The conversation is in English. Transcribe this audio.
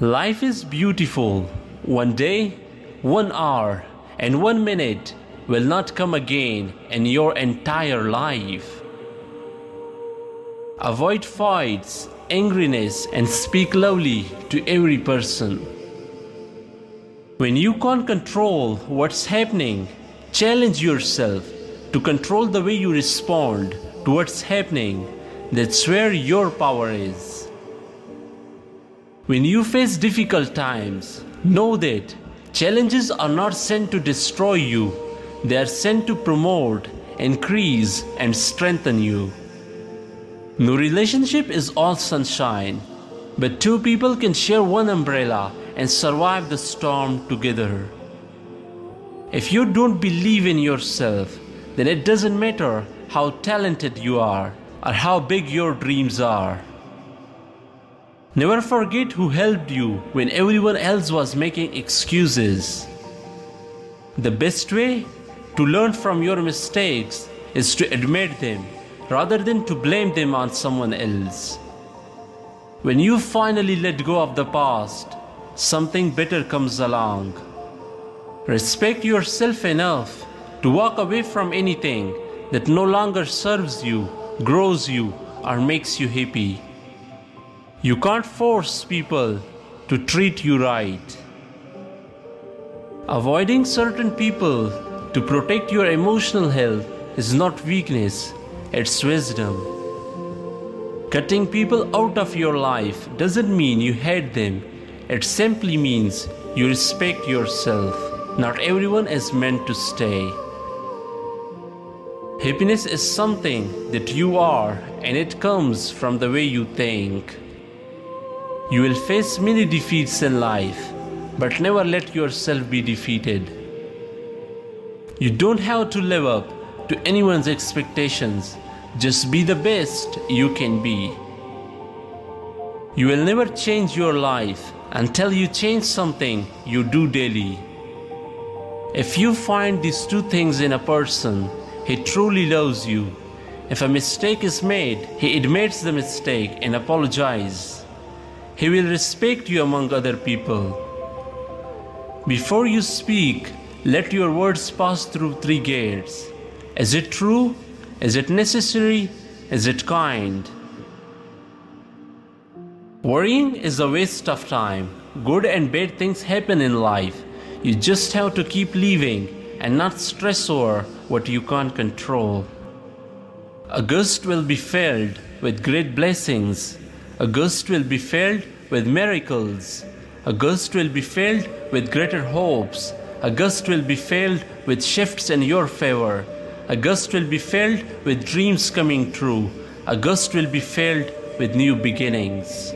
Life is beautiful. One day, one hour, and one minute will not come again in your entire life. Avoid fights, angriness, and speak loudly to every person. When you can't control what's happening, challenge yourself to control the way you respond to what's happening. That's where your power is. When you face difficult times, know that challenges are not sent to destroy you, they are sent to promote, increase, and strengthen you. No relationship is all sunshine, but two people can share one umbrella and survive the storm together. If you don't believe in yourself, then it doesn't matter how talented you are or how big your dreams are. Never forget who helped you when everyone else was making excuses. The best way to learn from your mistakes is to admit them rather than to blame them on someone else. When you finally let go of the past, something better comes along. Respect yourself enough to walk away from anything that no longer serves you, grows you, or makes you happy. You can't force people to treat you right. Avoiding certain people to protect your emotional health is not weakness, it's wisdom. Cutting people out of your life doesn't mean you hate them, it simply means you respect yourself. Not everyone is meant to stay. Happiness is something that you are, and it comes from the way you think. You will face many defeats in life, but never let yourself be defeated. You don't have to live up to anyone's expectations, just be the best you can be. You will never change your life until you change something you do daily. If you find these two things in a person, he truly loves you. If a mistake is made, he admits the mistake and apologizes. He will respect you among other people. Before you speak, let your words pass through three gates. Is it true? Is it necessary? Is it kind? Worrying is a waste of time. Good and bad things happen in life. You just have to keep living and not stress over what you can't control. August will be filled with great blessings August will be filled with miracles. August will be filled with greater hopes. August will be filled with shifts in your favor. August will be filled with dreams coming true. August will be filled with new beginnings.